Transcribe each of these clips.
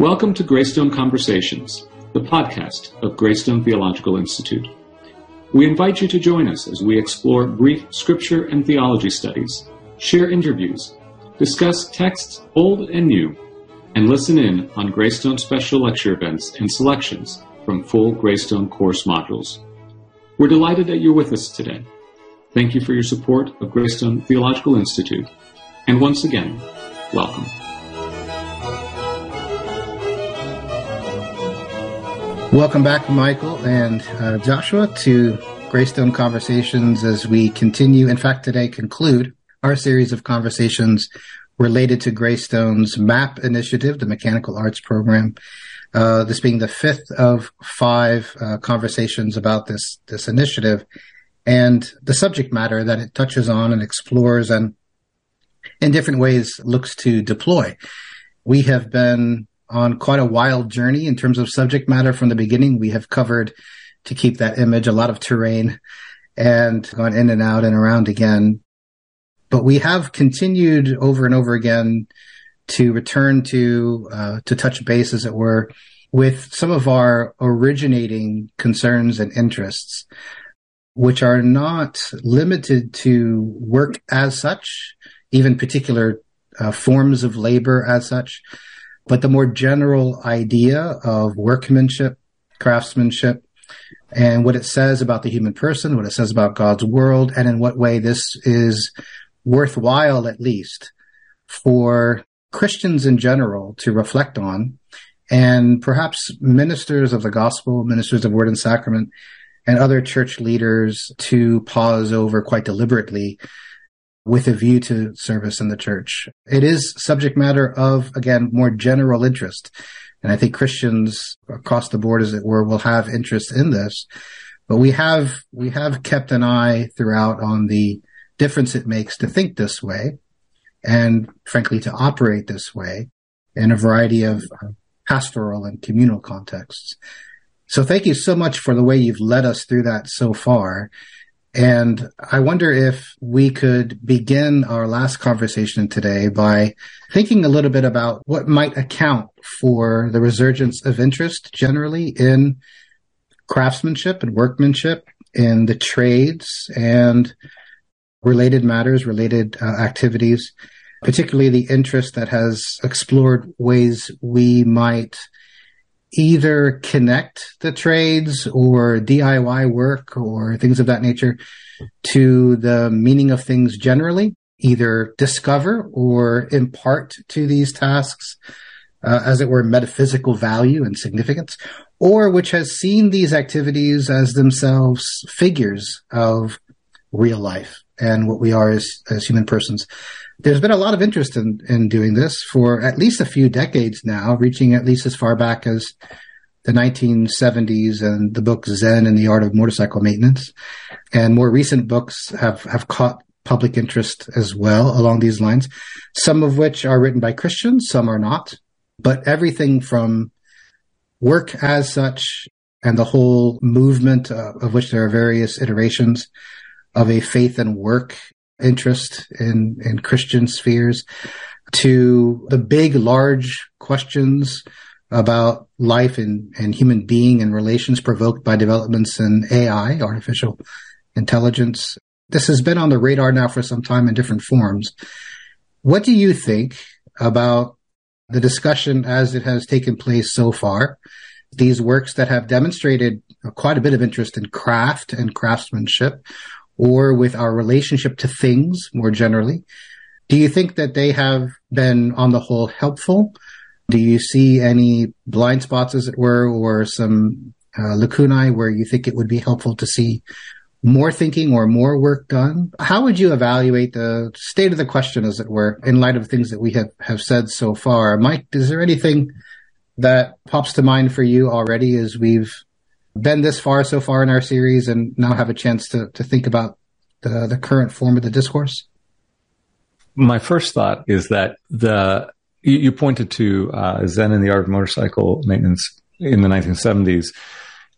Welcome to Greystone Conversations, the podcast of Greystone Theological Institute. We invite you to join us as we explore brief scripture and theology studies, share interviews, discuss texts old and new, and listen in on Greystone special lecture events and selections from full Greystone course modules. We're delighted that you're with us today. Thank you for your support of Greystone Theological Institute, and once again, welcome. Welcome back, Michael and uh, Joshua, to Greystone Conversations as we continue, in fact, today conclude our series of conversations related to Greystone's MAP initiative, the Mechanical Arts Program. Uh, this being the fifth of five uh, conversations about this this initiative and the subject matter that it touches on and explores and in different ways looks to deploy. We have been on quite a wild journey in terms of subject matter from the beginning. We have covered, to keep that image, a lot of terrain and gone in and out and around again. But we have continued over and over again to return to, uh, to touch base, as it were, with some of our originating concerns and interests, which are not limited to work as such, even particular uh, forms of labor as such, but the more general idea of workmanship, craftsmanship, and what it says about the human person, what it says about God's world, and in what way this is worthwhile, at least, for Christians in general to reflect on, and perhaps ministers of the gospel, ministers of word and sacrament, and other church leaders to pause over quite deliberately with a view to service in the church. It is subject matter of, again, more general interest. And I think Christians across the board, as it were, will have interest in this. But we have, we have kept an eye throughout on the difference it makes to think this way and frankly to operate this way in a variety of uh, pastoral and communal contexts. So thank you so much for the way you've led us through that so far. And I wonder if we could begin our last conversation today by thinking a little bit about what might account for the resurgence of interest generally in craftsmanship and workmanship in the trades and related matters, related uh, activities, particularly the interest that has explored ways we might either connect the trades or DIY work or things of that nature to the meaning of things generally, either discover or impart to these tasks, uh, as it were, metaphysical value and significance, or which has seen these activities as themselves figures of real life and what we are as, as human persons there's been a lot of interest in, in doing this for at least a few decades now, reaching at least as far back as the 1970s and the book Zen and the Art of Motorcycle Maintenance. And more recent books have, have caught public interest as well along these lines, some of which are written by Christians, some are not, but everything from work as such and the whole movement uh, of which there are various iterations of a faith and work interest in, in Christian spheres to the big, large questions about life and, and human being and relations provoked by developments in AI, artificial intelligence. This has been on the radar now for some time in different forms. What do you think about the discussion as it has taken place so far? These works that have demonstrated quite a bit of interest in craft and craftsmanship, or with our relationship to things more generally. Do you think that they have been on the whole helpful? Do you see any blind spots, as it were, or some uh, lacunae where you think it would be helpful to see more thinking or more work done? How would you evaluate the state of the question, as it were, in light of things that we have, have said so far? Mike, is there anything that pops to mind for you already as we've been this far so far in our series and now have a chance to, to think about the, the current form of the discourse? My first thought is that the you, you pointed to uh, Zen and the Art of Motorcycle Maintenance in the 1970s.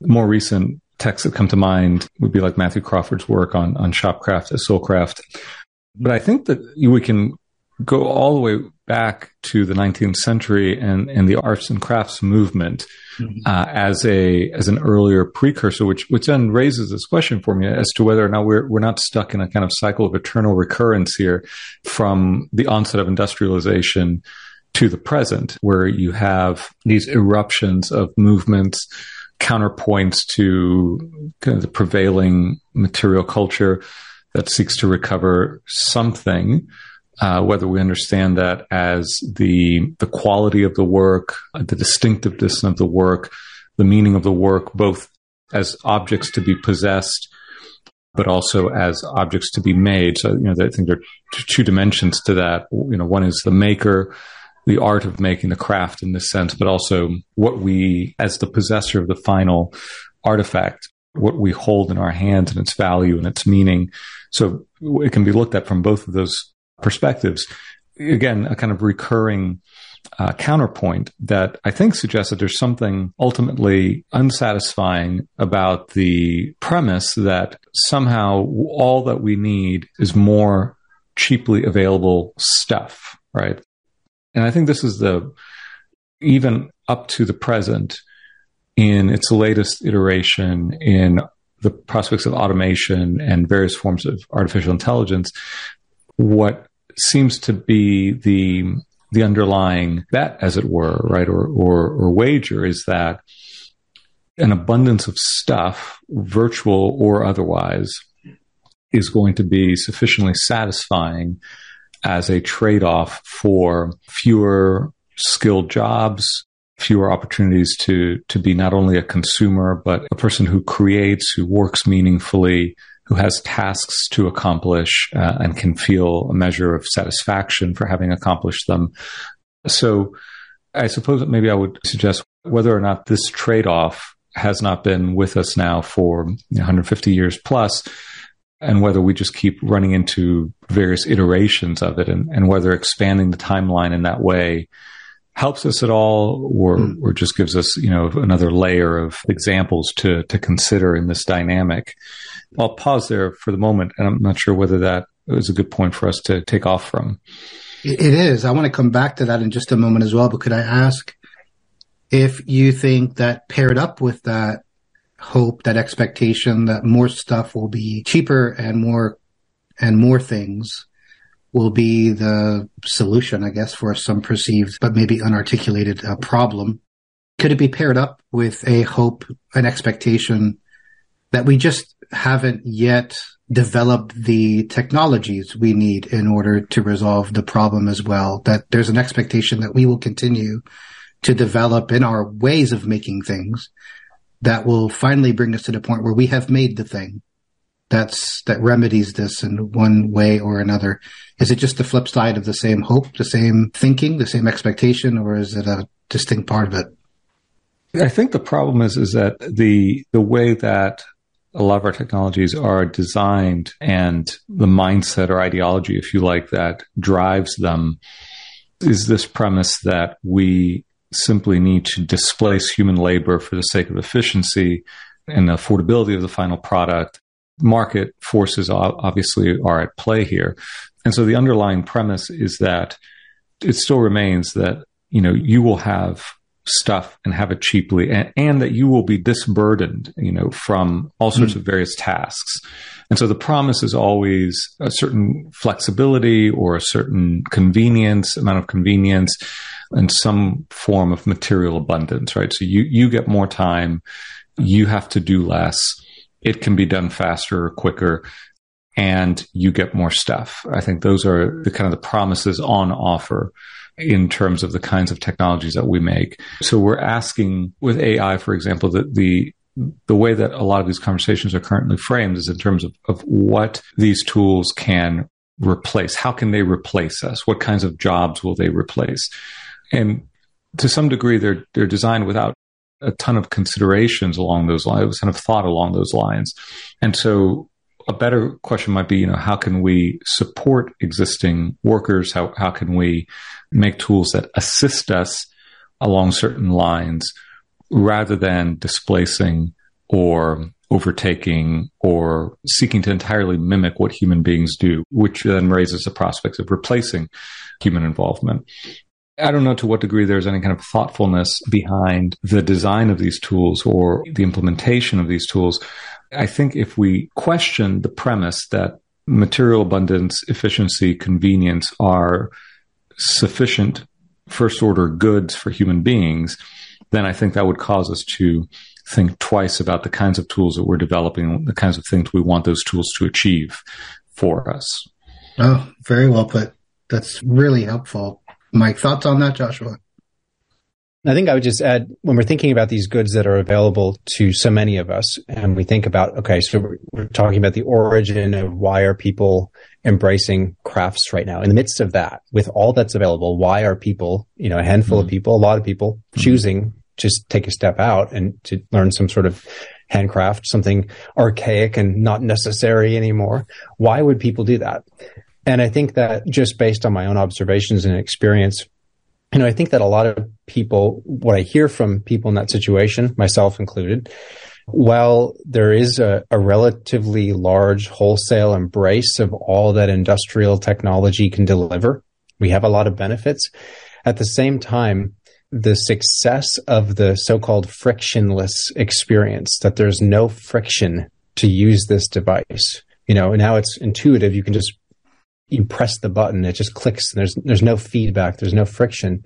More recent texts that come to mind would be like Matthew Crawford's work on on shop class as soulcraft. But I think that we can go all the way back to the 19th century and, and the arts and crafts movement mm-hmm. uh, as a as an earlier precursor, which which then raises this question for me as to whether or not we're we're not stuck in a kind of cycle of eternal recurrence here from the onset of industrialization to the present, where you have these eruptions of movements, counterpoints to kind of the prevailing material culture that seeks to recover something uh, whether we understand that as the the quality of the work, uh, the distinctiveness of the work, the meaning of the work, both as objects to be possessed, but also as objects to be made. So you know, I think there are two dimensions to that. You know, one is the maker, the art of making the craft in this sense, but also what we, as the possessor of the final artifact, what we hold in our hands and its value and its meaning. So it can be looked at from both of those perspectives. Again, a kind of recurring uh, counterpoint that I think suggests that there's something ultimately unsatisfying about the premise that somehow all that we need is more cheaply available stuff, right? And I think this is the, even up to the present, in its latest iteration in the prospects of automation and various forms of artificial intelligence, what seems to be the the underlying bet, as it were, right, or or, or wager is that an abundance of stuff, virtual or otherwise, is going to be sufficiently satisfying as a trade off for fewer skilled jobs, fewer opportunities to to be not only a consumer but a person who creates, who works meaningfully, who has tasks to accomplish uh, and can feel a measure of satisfaction for having accomplished them. So I suppose that maybe I would suggest whether or not this trade off has not been with us now for 150 years plus, and whether we just keep running into various iterations of it and, and whether expanding the timeline in that way helps us at all or, mm. or just gives us, you know, another layer of examples to, to consider in this dynamic. I'll pause there for the moment, and I'm not sure whether that is a good point for us to take off from. It is. I want to come back to that in just a moment as well, but could I ask if you think that paired up with that hope, that expectation that more stuff will be cheaper and more and more things will be the solution, I guess, for some perceived but maybe unarticulated uh, problem. Could it be paired up with a hope, an expectation that we just haven't yet developed the technologies we need in order to resolve the problem as well. That there's an expectation that we will continue to develop in our ways of making things that will finally bring us to the point where we have made the thing that's that remedies this in one way or another. Is it just the flip side of the same hope, the same thinking, the same expectation, or is it a distinct part of it? I think the problem is is that the the way that a lot of our technologies are designed and the mindset or ideology, if you like, that drives them is this premise that we simply need to displace human labor for the sake of efficiency and the affordability of the final product. Market forces obviously are at play here. And so the underlying premise is that it still remains that, you know, you will have stuff and have it cheaply and, and, that you will be disburdened, you know, from all sorts mm. of various tasks. And so the promise is always a certain flexibility or a certain convenience, amount of convenience and some form of material abundance, right? So you, you get more time. You have to do less. It can be done faster or quicker and you get more stuff. I think those are the kind of the promises on offer in terms of the kinds of technologies that we make. So we're asking with AI, for example, that the the way that a lot of these conversations are currently framed is in terms of, of what these tools can replace. How can they replace us? What kinds of jobs will they replace? And to some degree, they're they're designed without a ton of considerations along those lines, kind of thought along those lines. And so a better question might be, you know, how can we support existing workers? How, how can we make tools that assist us along certain lines rather than displacing or overtaking or seeking to entirely mimic what human beings do, which then raises the prospects of replacing human involvement. I don't know to what degree there's any kind of thoughtfulness behind the design of these tools or the implementation of these tools. I think if we question the premise that material abundance, efficiency, convenience are sufficient first order goods for human beings, then I think that would cause us to think twice about the kinds of tools that we're developing, the kinds of things we want those tools to achieve for us. Oh, very well put. That's really helpful. Mike, thoughts on that, Joshua? I think I would just add when we're thinking about these goods that are available to so many of us, and we think about, okay, so we're, we're, talking about the origin of why are people embracing crafts right now? In the midst of that, with all that's available, why are people, you know, a handful mm-hmm. of people, a lot of people mm-hmm. choosing just take a step out and to learn some sort of handcraft, something archaic and not necessary anymore? Why would people do that? And I think that just based on my own observations and experience, you know, I think that a lot of people, what I hear from people in that situation, myself included, while there is a, a, relatively large wholesale embrace of all that industrial technology can deliver, we have a lot of benefits. At the same time, the success of the so-called frictionless experience, that there's no friction to use this device. You know, now it's intuitive. You can just you press the button, it just clicks. There's there's no feedback, there's no friction.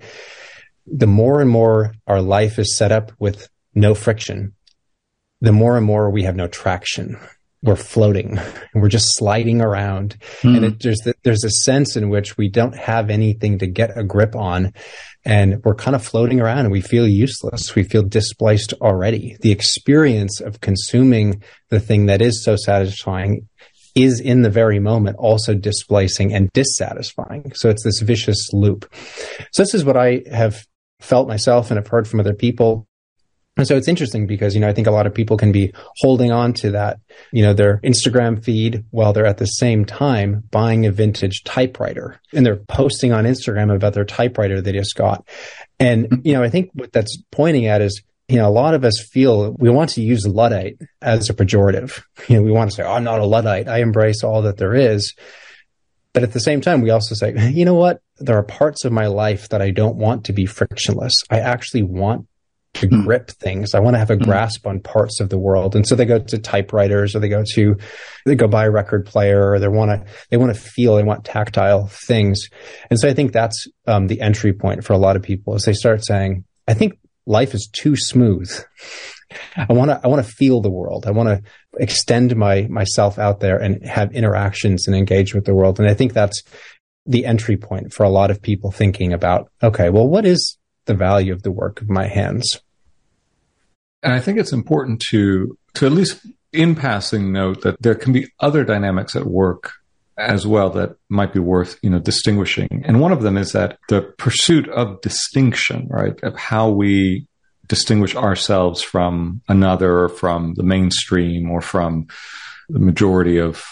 The more and more our life is set up with no friction, the more and more we have no traction. We're floating. We're just sliding around, mm. and it, there's the, there's a sense in which we don't have anything to get a grip on, and we're kind of floating around, and we feel useless. We feel displaced already. The experience of consuming the thing that is so satisfying is in the very moment also displacing and dissatisfying. So it's this vicious loop. So this is what I have felt myself and have heard from other people. And so it's interesting because, you know, I think a lot of people can be holding on to that, you know, their Instagram feed while they're at the same time buying a vintage typewriter and they're posting on Instagram about their typewriter they just got. And, you know, I think what that's pointing at is you know, a lot of us feel we want to use Luddite as a pejorative. You know, we want to say, oh, I'm not a Luddite. I embrace all that there is. But at the same time, we also say, you know what? There are parts of my life that I don't want to be frictionless. I actually want to mm. grip things. I want to have a mm. grasp on parts of the world. And so they go to typewriters or they go to, they go buy a record player or they want to, they want to feel, they want tactile things. And so I think that's um, the entry point for a lot of people is they start saying, I think life is too smooth. I want to I want to feel the world. I want to extend my myself out there and have interactions and engage with the world. And I think that's the entry point for a lot of people thinking about okay, well what is the value of the work of my hands? And I think it's important to to at least in passing note that there can be other dynamics at work as well that might be worth you know distinguishing. And one of them is that the pursuit of distinction right of how we distinguish ourselves from another from the mainstream or from the majority of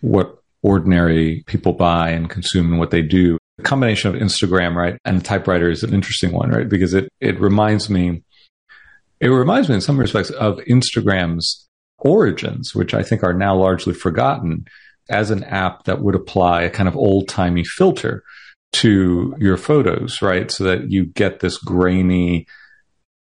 what ordinary people buy and consume and what they do. The combination of instagram right and typewriter is an interesting one right because it it reminds me it reminds me in some respects of instagram's origins which i think are now largely forgotten as an app that would apply a kind of old timey filter to your photos, right? So that you get this grainy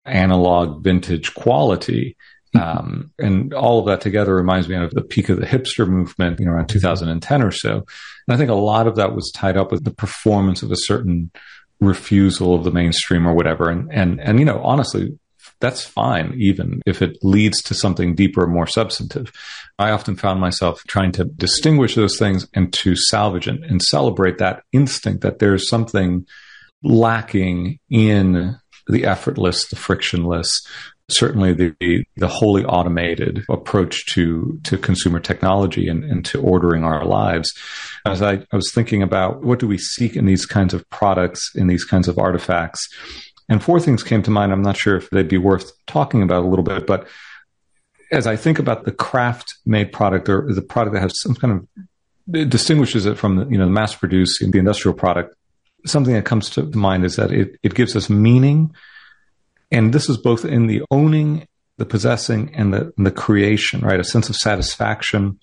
analog vintage quality. Mm-hmm. Um, and all of that together reminds me of the peak of the hipster movement, you know, around 2010 or so. And I think a lot of that was tied up with the performance of a certain refusal of the mainstream or whatever. And, and, and, you know, honestly, that's fine, even if it leads to something deeper, more substantive. I often found myself trying to distinguish those things and to salvage and, and celebrate that instinct that there's something lacking in the effortless, the frictionless, certainly the the wholly automated approach to to consumer technology and, and to ordering our lives. As I, I was thinking about what do we seek in these kinds of products, in these kinds of artifacts, and four things came to mind. I'm not sure if they'd be worth talking about a little bit, but as I think about the craft made product or the product that has some kind of distinguishes it from the, you know the mass produced the industrial product, something that comes to mind is that it, it gives us meaning. And this is both in the owning the possessing and the, and the creation, right? A sense of satisfaction,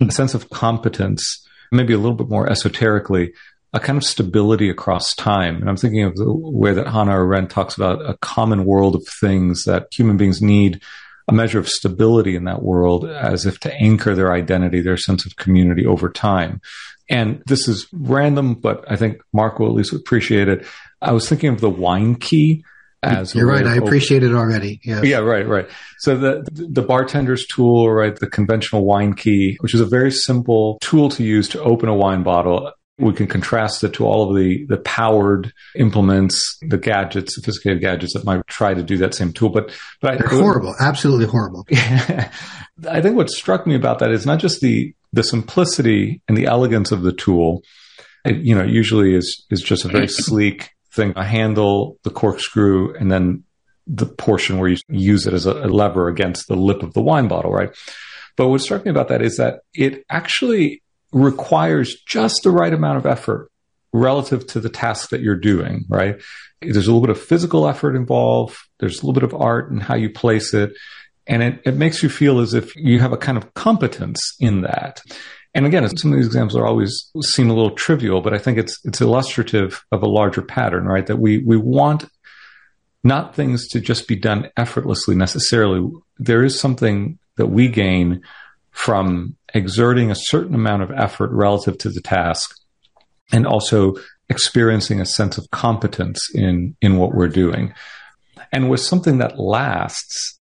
a sense of competence, maybe a little bit more esoterically, a kind of stability across time. And I'm thinking of the way that Hannah Arendt talks about a common world of things that human beings need a measure of stability in that world as if to anchor their identity, their sense of community over time. And this is random, but I think Mark will at least appreciate it. I was thinking of the wine key as you're right. I appreciate it already. Yes. Yeah, right, right. So the the bartender's tool, right, the conventional wine key, which is a very simple tool to use to open a wine bottle we can contrast it to all of the the powered implements, the gadgets, sophisticated gadgets that might try to do that same tool. But but they're I, horrible, absolutely horrible. I think what struck me about that is not just the the simplicity and the elegance of the tool. It, you know, usually is is just a very sleek thing, a handle, the corkscrew, and then the portion where you use it as a, a lever against the lip of the wine bottle, right? But what struck me about that is that it actually requires just the right amount of effort relative to the task that you're doing, right? There's a little bit of physical effort involved. There's a little bit of art in how you place it. And it, it makes you feel as if you have a kind of competence in that. And again, some of these examples are always seem a little trivial, but I think it's it's illustrative of a larger pattern, right? That we we want not things to just be done effortlessly necessarily. There is something that we gain from exerting a certain amount of effort relative to the task and also experiencing a sense of competence in in what we're doing. And with something that lasts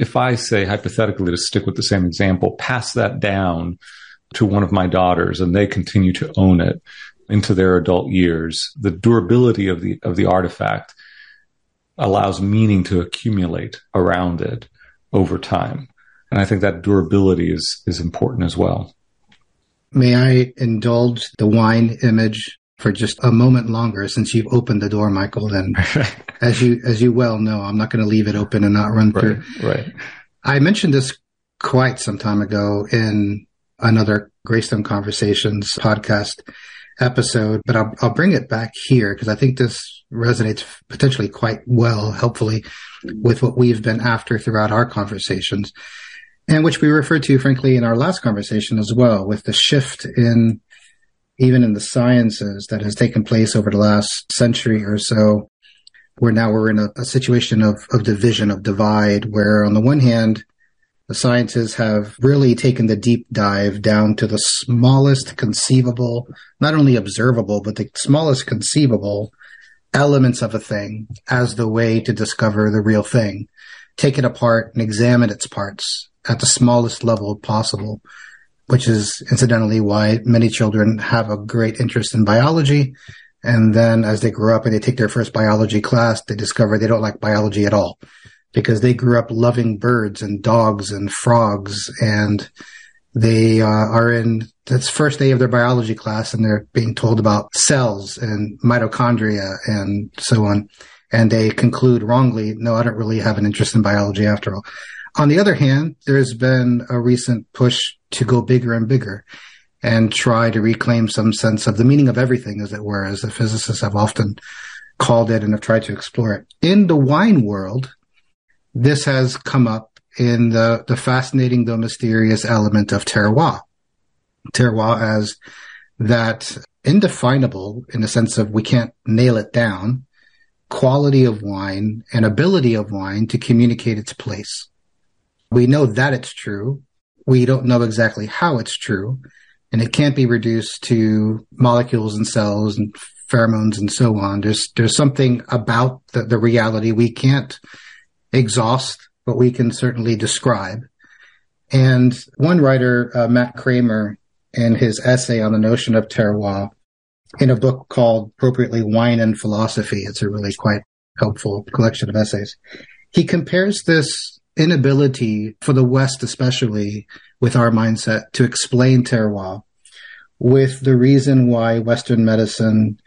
if i say hypothetically to stick with the same example pass that down to one of my daughters and they continue to own it into their adult years the durability of the of the artifact allows meaning to accumulate around it over time and I think that durability is, is important as well. May I indulge the wine image for just a moment longer since you've opened the door, Michael? And as you, as you well know, I'm not going to leave it open and not run right, through. Right. I mentioned this quite some time ago in another Greystone Conversations podcast episode, but I'll, I'll bring it back here because I think this resonates potentially quite well, helpfully, with what we've been after throughout our conversations and which we referred to, frankly, in our last conversation as well, with the shift in even in the sciences that has taken place over the last century or so, where now we're in a, a situation of, of division, of divide, where on the one hand, the sciences have really taken the deep dive down to the smallest conceivable, not only observable, but the smallest conceivable elements of a thing as the way to discover the real thing. Take it apart and examine its parts at the smallest level possible, which is incidentally why many children have a great interest in biology. And then as they grow up and they take their first biology class, they discover they don't like biology at all because they grew up loving birds and dogs and frogs and they uh, are in this first day of their biology class and they're being told about cells and mitochondria and so on. And they conclude wrongly, no, I don't really have an interest in biology after all. On the other hand, there's been a recent push to go bigger and bigger and try to reclaim some sense of the meaning of everything, as it were, as the physicists have often called it and have tried to explore it. In the wine world, this has come up in the, the fascinating though mysterious element of terroir. Terroir as that indefinable in the sense of we can't nail it down quality of wine and ability of wine to communicate its place. We know that it's true. We don't know exactly how it's true. And it can't be reduced to molecules and cells and pheromones and so on. There's, there's something about the, the reality we can't exhaust, but we can certainly describe. And one writer, uh, Matt Kramer, in his essay on the notion of terroir, in a book called appropriately Wine and Philosophy, it's a really quite helpful collection of essays. He compares this inability for the West, especially with our mindset to explain terroir with the reason why Western medicine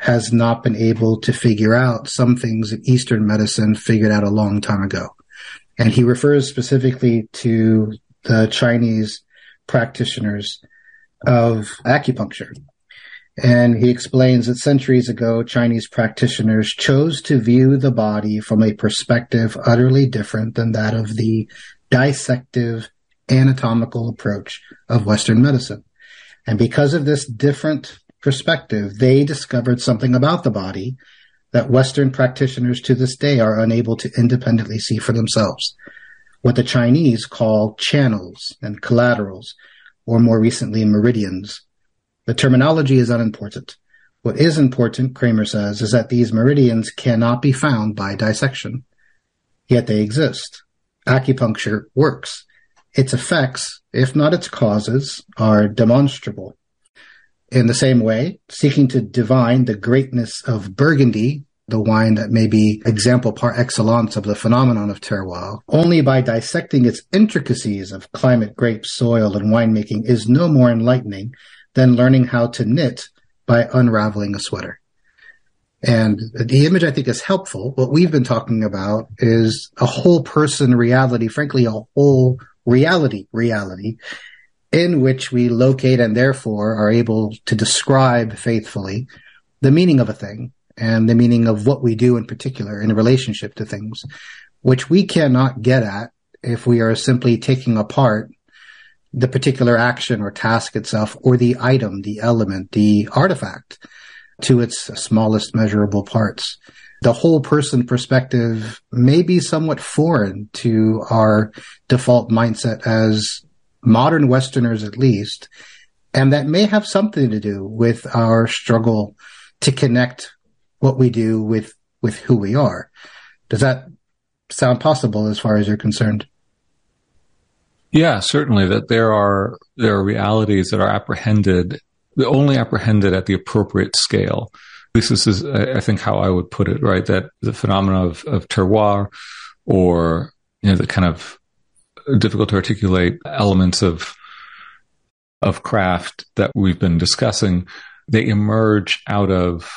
has not been able to figure out some things that Eastern medicine figured out a long time ago. And he refers specifically to the Chinese practitioners of acupuncture. And he explains that centuries ago, Chinese practitioners chose to view the body from a perspective utterly different than that of the dissective anatomical approach of Western medicine. And because of this different perspective, they discovered something about the body that Western practitioners to this day are unable to independently see for themselves. What the Chinese call channels and collaterals, or more recently meridians. The terminology is unimportant. What is important, Kramer says, is that these meridians cannot be found by dissection. Yet they exist. Acupuncture works. Its effects, if not its causes, are demonstrable. In the same way, seeking to divine the greatness of Burgundy, the wine that may be example par excellence of the phenomenon of terroir, only by dissecting its intricacies of climate, grape, soil, and winemaking is no more enlightening than learning how to knit by unraveling a sweater. And the image I think is helpful. What we've been talking about is a whole person reality, frankly, a whole reality reality in which we locate and therefore are able to describe faithfully the meaning of a thing and the meaning of what we do in particular in relationship to things, which we cannot get at if we are simply taking apart the particular action or task itself or the item, the element, the artifact to its smallest measurable parts the whole person perspective may be somewhat foreign to our default mindset as modern Westerners, at least. And that may have something to do with our struggle to connect what we do with, with who we are. Does that sound possible as far as you're concerned? Yeah, certainly that there are, there are realities that are apprehended, the only apprehended at the appropriate scale least this is, I think, how I would put it, right? That the phenomena of, of terroir or, you know, the kind of difficult to articulate elements of, of craft that we've been discussing, they emerge out of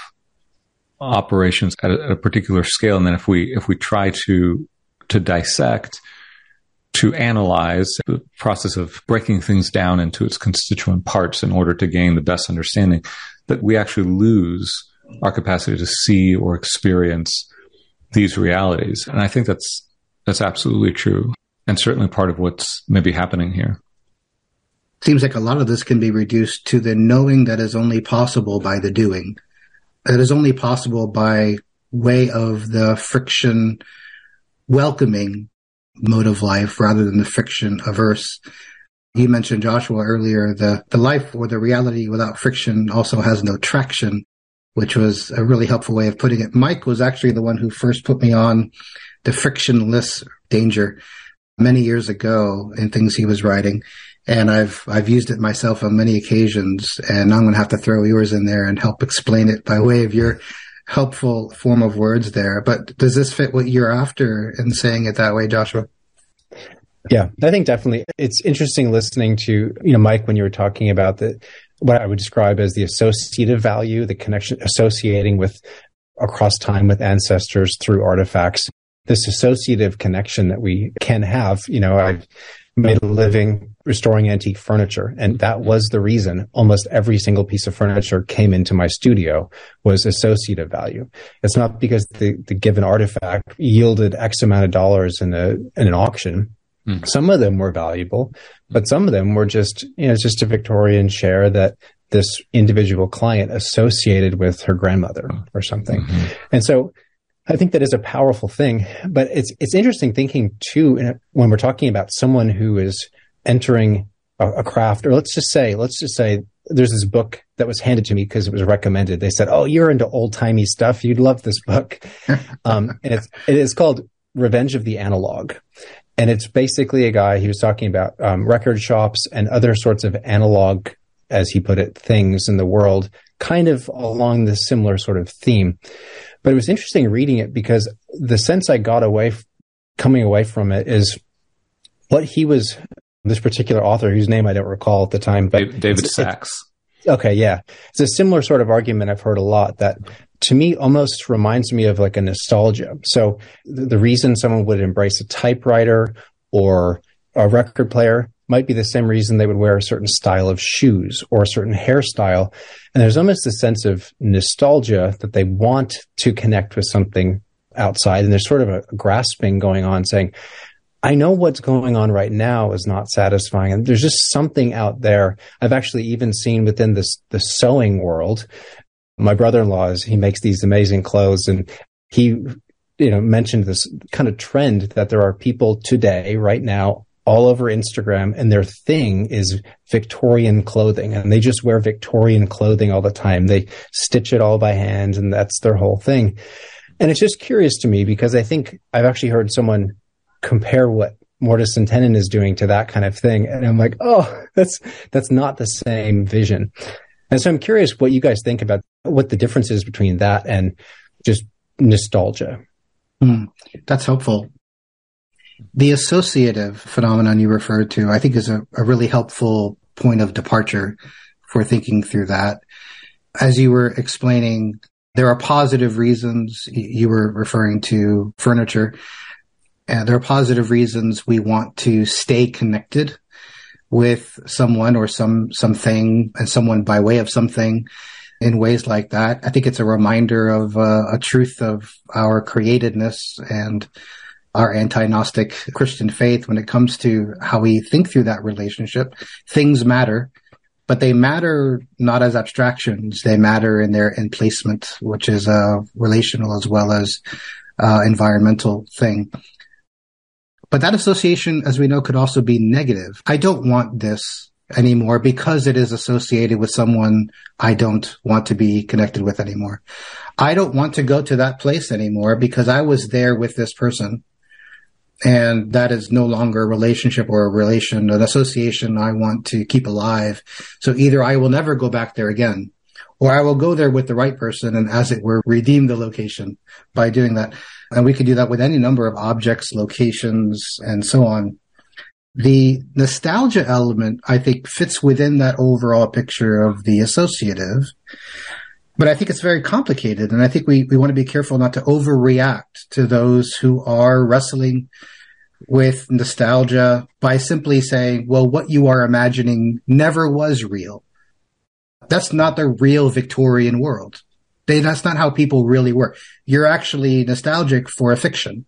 operations at a, at a particular scale. And then if we, if we try to, to dissect, to analyze the process of breaking things down into its constituent parts in order to gain the best understanding that we actually lose our capacity to see or experience these realities. And I think that's that's absolutely true, and certainly part of what's maybe happening here. Seems like a lot of this can be reduced to the knowing that is only possible by the doing. That is only possible by way of the friction welcoming mode of life rather than the friction averse. You mentioned Joshua earlier, the, the life or the reality without friction also has no traction which was a really helpful way of putting it. Mike was actually the one who first put me on the frictionless danger many years ago in things he was writing. And I've, I've used it myself on many occasions and I'm going to have to throw yours in there and help explain it by way of your helpful form of words there. But does this fit what you're after in saying it that way, Joshua? Yeah, I think definitely. It's interesting listening to, you know, Mike, when you were talking about the, what I would describe as the associative value, the connection associating with across time with ancestors through artifacts. This associative connection that we can have, you know, I've made a living restoring antique furniture. And that was the reason almost every single piece of furniture came into my studio was associative value. It's not because the, the given artifact yielded X amount of dollars in a, in an auction. Mm. Some of them were valuable, but some of them were just, you know, just a Victorian chair that this individual client associated with her grandmother or something. Mm-hmm. And so I think that is a powerful thing, but it's, it's interesting thinking too, when we're talking about someone who is entering a, a craft, or let's just say, let's just say there's this book that was handed to me because it was recommended. They said, "Oh, you're into old timey stuff. You'd love this book." um, and it's it is called Revenge of the Analog, and it's basically a guy, he was talking about um, record shops and other sorts of analog, as he put it, things in the world, kind of along this similar sort of theme. But it was interesting reading it because the sense I got away, coming away from it is what he was, this particular author, whose name I don't recall at the time, but David Sax. Okay, yeah. It's a similar sort of argument I've heard a lot that to me almost reminds me of like a nostalgia. So the reason someone would embrace a typewriter or a record player might be the same reason they would wear a certain style of shoes or a certain hairstyle. And there's almost a sense of nostalgia that they want to connect with something outside. And there's sort of a grasping going on saying, I know what's going on right now is not satisfying. And there's just something out there. I've actually even seen within this, the sewing world. My brother-in-law is, he makes these amazing clothes and he, you know, mentioned this kind of trend that there are people today, right now, all over Instagram and their thing is Victorian clothing and they just wear Victorian clothing all the time. They stitch it all by hand and that's their whole thing. And it's just curious to me because I think I've actually heard someone compare what Mortise and Tenon is doing to that kind of thing. And I'm like, oh, that's, that's not the same vision. And so I'm curious what you guys think about what the difference is between that and just nostalgia. Mm, that's helpful. The associative phenomenon you referred to, I think is a, a really helpful point of departure for thinking through that. As you were explaining, there are positive reasons you were referring to furniture and there are positive reasons we want to stay connected with someone or some something and someone by way of something in ways like that. I think it's a reminder of uh, a truth of our createdness and our anti-Gnostic Christian faith when it comes to how we think through that relationship. Things matter, but they matter not as abstractions. They matter in their emplacement, which is a relational as well as uh, environmental thing. But that association, as we know, could also be negative. I don't want this anymore because it is associated with someone I don't want to be connected with anymore. I don't want to go to that place anymore because I was there with this person and that is no longer a relationship or a relation, an association I want to keep alive. So either I will never go back there again or I will go there with the right person and as it were, redeem the location by doing that. And we could do that with any number of objects, locations, and so on. The nostalgia element, I think, fits within that overall picture of the associative. But I think it's very complicated. And I think we, we want to be careful not to overreact to those who are wrestling with nostalgia by simply saying, well, what you are imagining never was real. That's not the real Victorian world. They, that's not how people really work. You're actually nostalgic for a fiction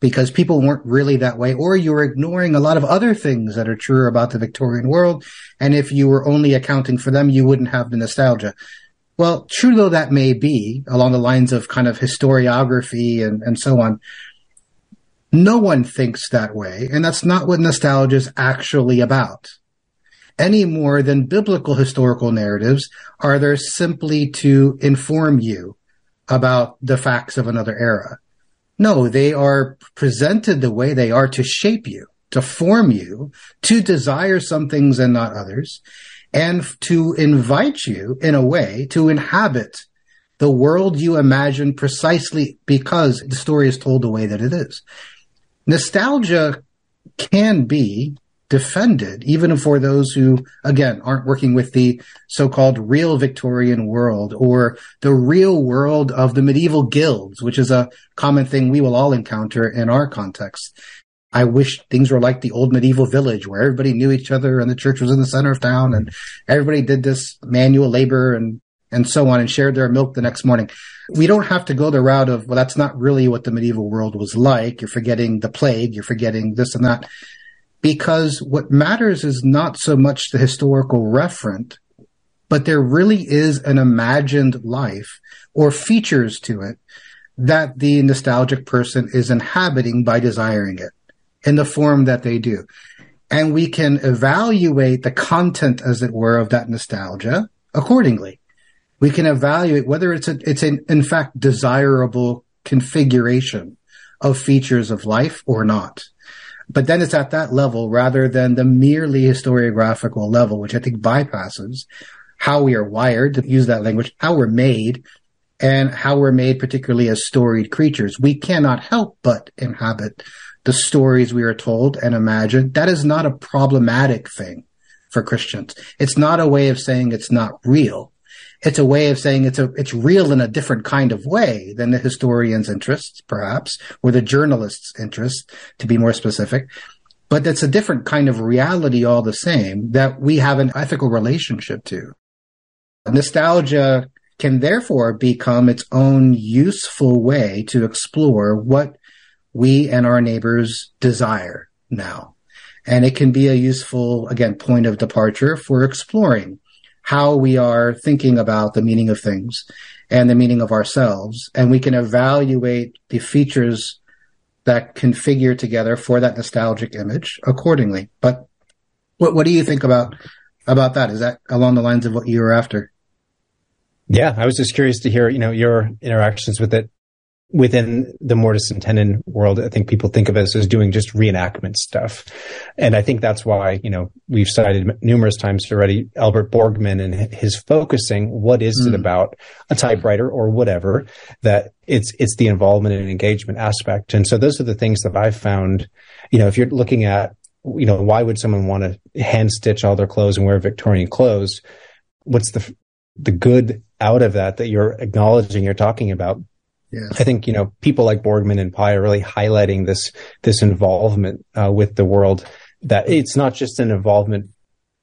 because people weren't really that way, or you're ignoring a lot of other things that are true about the Victorian world. And if you were only accounting for them, you wouldn't have the nostalgia. Well, true though that may be along the lines of kind of historiography and, and so on, no one thinks that way. And that's not what nostalgia is actually about any more than biblical historical narratives are there simply to inform you about the facts of another era. No, they are presented the way they are to shape you, to form you, to desire some things and not others, and to invite you in a way to inhabit the world you imagine precisely because the story is told the way that it is. Nostalgia can be defended, even for those who, again, aren't working with the so-called real Victorian world or the real world of the medieval guilds, which is a common thing we will all encounter in our context. I wish things were like the old medieval village where everybody knew each other and the church was in the center of town and everybody did this manual labor and and so on and shared their milk the next morning. We don't have to go the route of, well, that's not really what the medieval world was like. You're forgetting the plague. You're forgetting this and that because what matters is not so much the historical referent, but there really is an imagined life or features to it that the nostalgic person is inhabiting by desiring it in the form that they do. And we can evaluate the content, as it were, of that nostalgia accordingly. We can evaluate whether it's a, it's an, in fact, desirable configuration of features of life or not. But then it's at that level rather than the merely historiographical level, which I think bypasses how we are wired, to use that language, how we're made, and how we're made particularly as storied creatures. We cannot help but inhabit the stories we are told and imagine. That is not a problematic thing for Christians. It's not a way of saying it's not real it's a way of saying it's a it's real in a different kind of way than the historian's interests, perhaps, or the journalist's interests, to be more specific. but it's a different kind of reality all the same that we have an ethical relationship to. Nostalgia can therefore become its own useful way to explore what we and our neighbors desire now. And it can be a useful, again, point of departure for exploring how we are thinking about the meaning of things and the meaning of ourselves. And we can evaluate the features that configure together for that nostalgic image accordingly. But what, what do you think about, about that? Is that along the lines of what you were after? Yeah, I was just curious to hear, you know, your interactions with it within the mortise and tenon world. I think people think of us as doing just reenactment stuff. And I think that's why, you know, we've cited numerous times already Albert Borgmann and his focusing. What is mm. it about a typewriter or whatever that it's, it's the involvement and engagement aspect. And so those are the things that I've found, you know, if you're looking at, you know, why would someone want to hand stitch all their clothes and wear Victorian clothes? What's the, the good out of that that you're acknowledging, you're talking about. Yes. I think, you know, people like Borgmann and Pye are really highlighting this, this involvement uh, with the world that it's not just an involvement,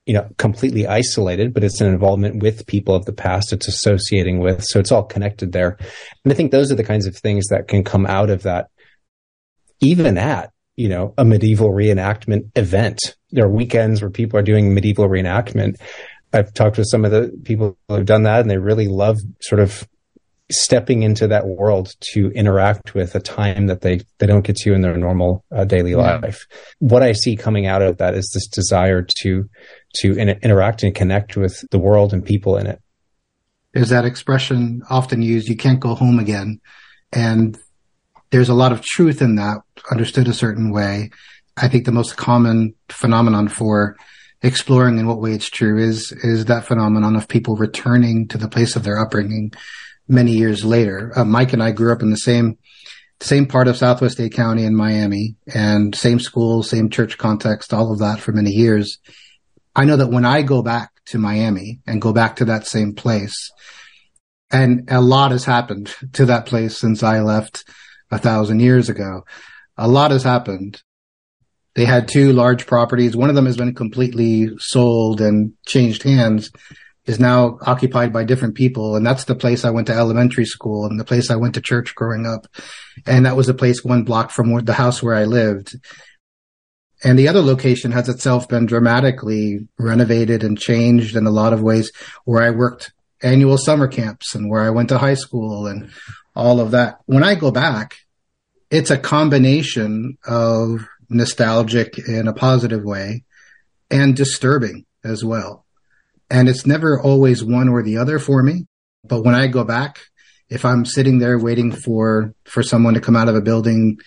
you know, completely isolated, but it's an involvement with people of the past it's associating with. So it's all connected there. And I think those are the kinds of things that can come out of that, even at, you know, a medieval reenactment event. There are weekends where people are doing medieval reenactment I've talked with some of the people who have done that and they really love sort of stepping into that world to interact with a time that they, they don't get to in their normal uh, daily yeah. life. What I see coming out of that is this desire to, to in, interact and connect with the world and people in it. There's that expression often used, you can't go home again. And there's a lot of truth in that understood a certain way. I think the most common phenomenon for exploring in what way it's true is is that phenomenon of people returning to the place of their upbringing many years later. Uh, Mike and I grew up in the same same part of Southwest Dade County in Miami, and same school, same church context, all of that for many years. I know that when I go back to Miami and go back to that same place, and a lot has happened to that place since I left a thousand years ago. A lot has happened they had two large properties. One of them has been completely sold and changed hands, is now occupied by different people. And that's the place I went to elementary school and the place I went to church growing up. And that was the place one block from the house where I lived. And the other location has itself been dramatically renovated and changed in a lot of ways where I worked annual summer camps and where I went to high school and all of that. When I go back, it's a combination of nostalgic in a positive way and disturbing as well. And it's never always one or the other for me. But when I go back, if I'm sitting there waiting for, for someone to come out of a building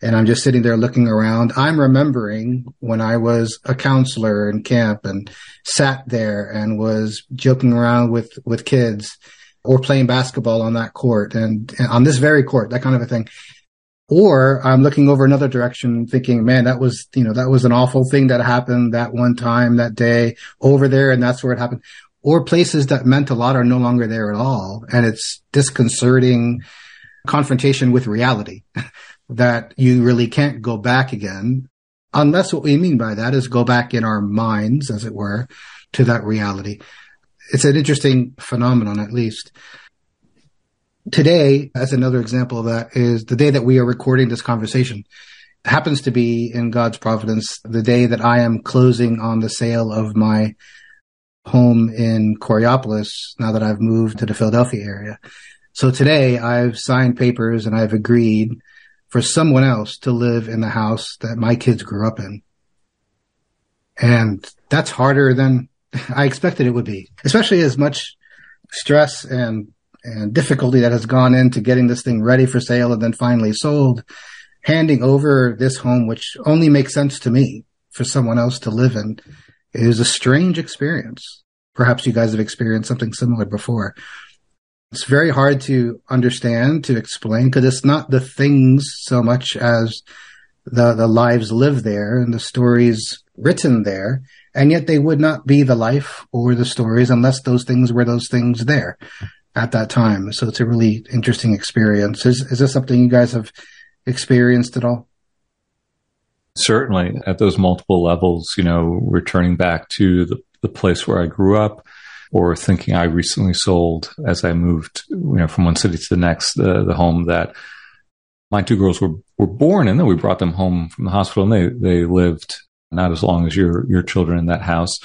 and I'm just sitting there looking around, I'm remembering when I was a counselor in camp and sat there and was joking around with, with kids or playing basketball on that court and, and on this very court, that kind of a thing. Or I'm looking over another direction thinking, man, that was, you know, that was an awful thing that happened that one time that day over there. And that's where it happened. Or places that meant a lot are no longer there at all. And it's disconcerting confrontation with reality that you really can't go back again unless what we mean by that is go back in our minds, as it were, to that reality. It's an interesting phenomenon, at least today, as another example of that, is the day that we are recording this conversation happens to be in God's providence the day that I am closing on the sale of my home in Coraopolis now that I've moved to the Philadelphia area. So today I've signed papers and I've agreed for someone else to live in the house that my kids grew up in. And that's harder than I expected it would be, especially as much stress and and difficulty that has gone into getting this thing ready for sale and then finally sold, handing over this home, which only makes sense to me for someone else to live in is a strange experience. Perhaps you guys have experienced something similar before. It's very hard to understand, to explain, because it's not the things so much as the, the lives lived there and the stories written there. And yet they would not be the life or the stories unless those things were those things there at that time. So it's a really interesting experience. Is, is this something you guys have experienced at all? certainly at those multiple levels, you know, returning back to the, the place where I grew up or thinking I recently sold as I moved, you know, from one city to the next, the, the home that my two girls were, were born in. Then we brought them home from the hospital and they, they lived not as long as your, your children in that house,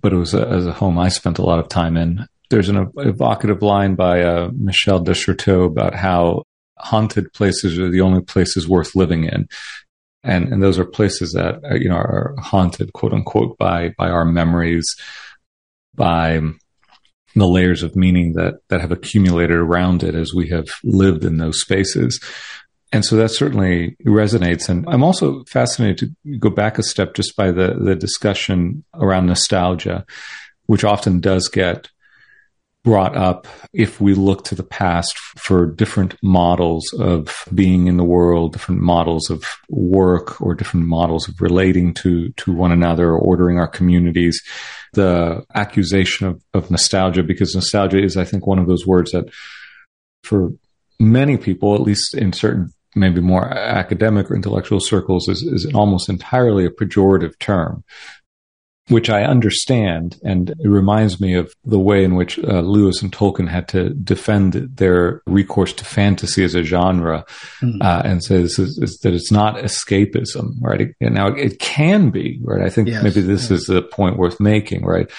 but it was a, as a home I spent a lot of time in. There's an evocative line by uh, Michel de about how haunted places are the only places worth living in. And, and those are places that, uh, you know, are haunted, quote unquote, by, by our memories, by the layers of meaning that, that have accumulated around it as we have lived in those spaces. And so that certainly resonates. And I'm also fascinated to go back a step just by the, the discussion around nostalgia, which often does get brought up if we look to the past for different models of being in the world, different models of work, or different models of relating to, to one another, or ordering our communities. The accusation of, of nostalgia, because nostalgia is, I think, one of those words that for many people, at least in certain maybe more academic or intellectual circles is, is almost entirely a pejorative term which I understand. And it reminds me of the way in which uh, Lewis and Tolkien had to defend their recourse to fantasy as a genre mm-hmm. uh, and says is, is that it's not escapism, right? It, now it can be, right? I think yes, maybe this yes. is the point worth making, right?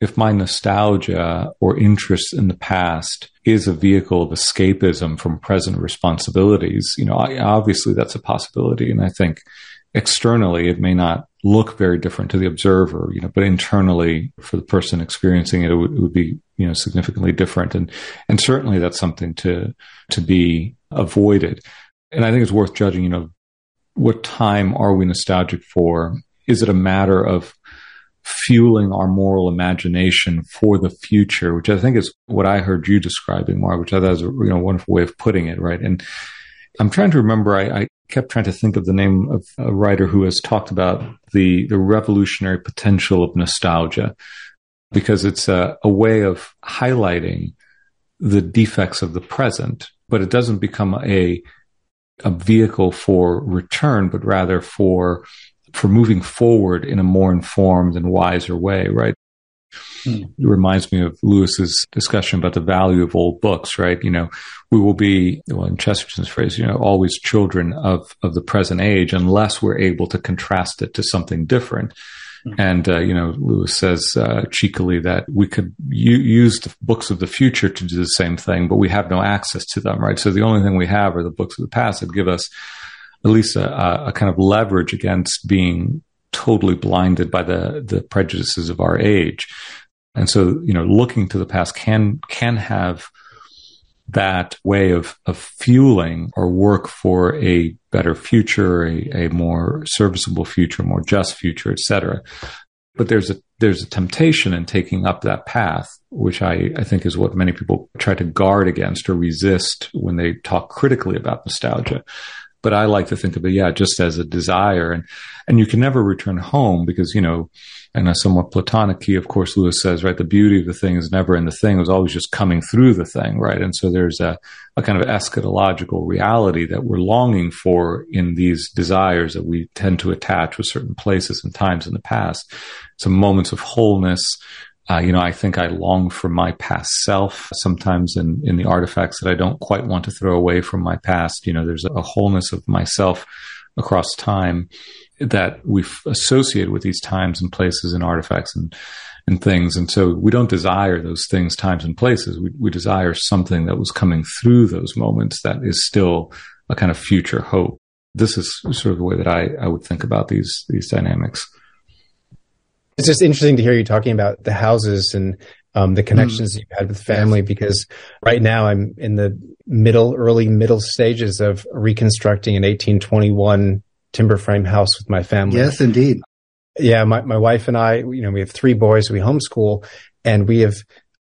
If my nostalgia or interest in the past is a vehicle of escapism from present responsibilities, you know, I, obviously that's a possibility. And I think externally it may not look very different to the observer, you know, but internally for the person experiencing it, it would, it would, be, you know, significantly different. And, and certainly that's something to, to be avoided. And I think it's worth judging, you know, what time are we nostalgic for? Is it a matter of fueling our moral imagination for the future, which I think is what I heard you describing, Mark, which I thought was a you know, wonderful way of putting it, right? And I'm trying to remember, I, I kept trying to think of the name of a writer who has talked about the, the revolutionary potential of nostalgia because it's a, a way of highlighting the defects of the present, but it doesn't become a, a vehicle for return, but rather for for moving forward in a more informed and wiser way, right? It reminds me of Lewis's discussion about the value of old books, right? You know, we will be, well, in Chesterton's phrase, you know, always children of, of the present age unless we're able to contrast it to something different. Hmm. And, uh, you know, Lewis says uh, cheekily that we could u- use the books of the future to do the same thing, but we have no access to them, right? So the only thing we have are the books of the past that give us at least a, a kind of leverage against being totally blinded by the the prejudices of our age. And so, you know, looking to the past can can have that way of, of fueling or work for a better future, a, a more serviceable future, more just future, etc. But there's a there's a temptation in taking up that path, which I, I think is what many people try to guard against or resist when they talk critically about nostalgia but I like to think of it, yeah, just as a desire. And, and you can never return home because, you know, in a somewhat platonic key, of course, Lewis says, right, the beauty of the thing is never in the thing, it was always just coming through the thing, right? And so there's a, a kind of eschatological reality that we're longing for in these desires that we tend to attach with certain places and times in the past. Some moments of wholeness, uh, you know, I think I long for my past self sometimes in, in the artifacts that I don't quite want to throw away from my past. You know, there's a wholeness of myself across time that we've associated with these times and places and artifacts and, and things. And so we don't desire those things, times and places. We, we desire something that was coming through those moments that is still a kind of future hope. This is sort of the way that I, I would think about these, these dynamics. It's just interesting to hear you talking about the houses and um, the connections mm. you had with family because right now I'm in the middle, early middle stages of reconstructing an 1821 timber frame house with my family. Yes, indeed. Yeah, my, my wife and I, you know, we have three boys, we homeschool, and we have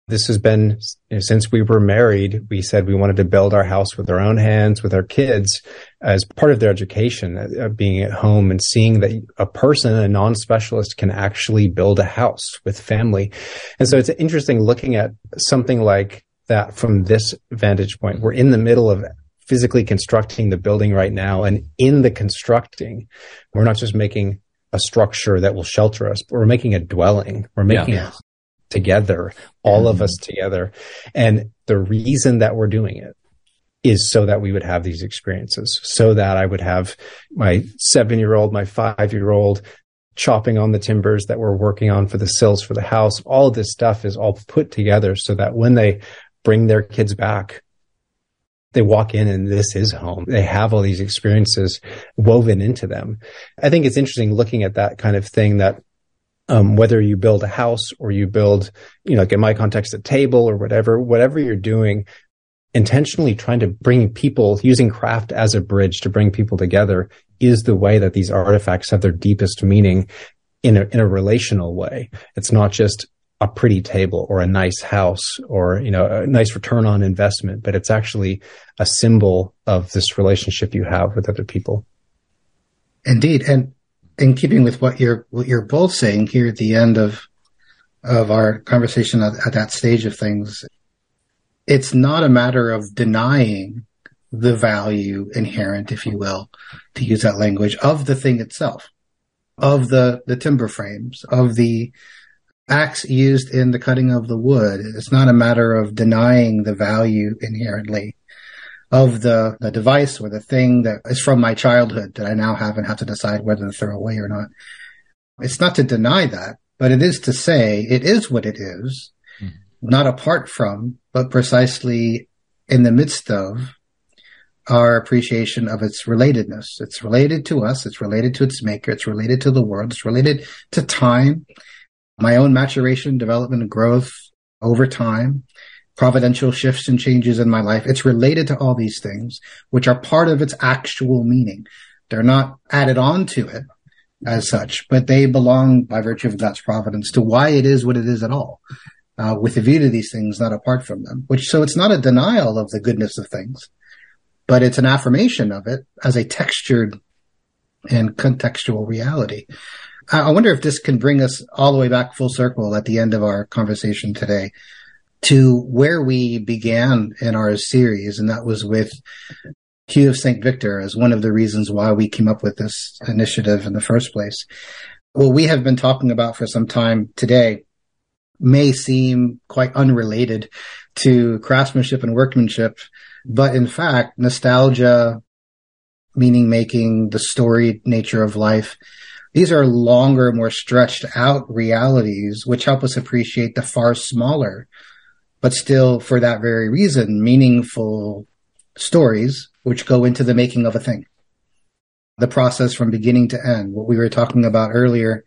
this has been you know, since we were married. We said we wanted to build our house with our own hands, with our kids, as part of their education, uh, being at home and seeing that a person, a non-specialist, can actually build a house with family. And so it's interesting looking at something like that from this vantage point. We're in the middle of physically constructing the building right now. And in the constructing, we're not just making a structure that will shelter us, but we're making a dwelling. We're making yeah. Together, all mm-hmm. of us together. And the reason that we're doing it is so that we would have these experiences, so that I would have my seven year old, my five year old chopping on the timbers that we're working on for the sills for the house. All of this stuff is all put together so that when they bring their kids back, they walk in and this is home. They have all these experiences woven into them. I think it's interesting looking at that kind of thing that um, whether you build a house or you build, you know, like in my context, a table or whatever, whatever you're doing, intentionally trying to bring people using craft as a bridge to bring people together is the way that these artifacts have their deepest meaning in a, in a relational way. It's not just a pretty table or a nice house or you know a nice return on investment but it's actually a symbol of this relationship you have with other people indeed and in keeping with what you're what you're both saying here at the end of of our conversation at, at that stage of things it's not a matter of denying the value inherent if you will to use that language of the thing itself of the the timber frames of the axe used in the cutting of the wood. It's not a matter of denying the value inherently of the, the device or the thing that is from my childhood that I now have and have to decide whether to throw away or not. It's not to deny that, but it is to say it is what it is, mm-hmm. not apart from, but precisely in the midst of our appreciation of its relatedness. It's related to us. It's related to its maker. It's related to the world. It's related to time my own maturation, development, and growth over time, providential shifts and changes in my life. It's related to all these things, which are part of its actual meaning. They're not added on to it as such, but they belong by virtue of God's providence to why it is what it is at all, uh, with a view to these things, not apart from them. Which, so it's not a denial of the goodness of things, but it's an affirmation of it as a textured and contextual reality. I wonder if this can bring us all the way back full circle at the end of our conversation today to where we began in our series, and that was with Hugh of St. Victor as one of the reasons why we came up with this initiative in the first place. What we have been talking about for some time today may seem quite unrelated to craftsmanship and workmanship, but in fact, nostalgia, meaning making, the storied nature of life, these are longer, more stretched out realities, which help us appreciate the far smaller, but still for that very reason, meaningful stories, which go into the making of a thing. The process from beginning to end, what we were talking about earlier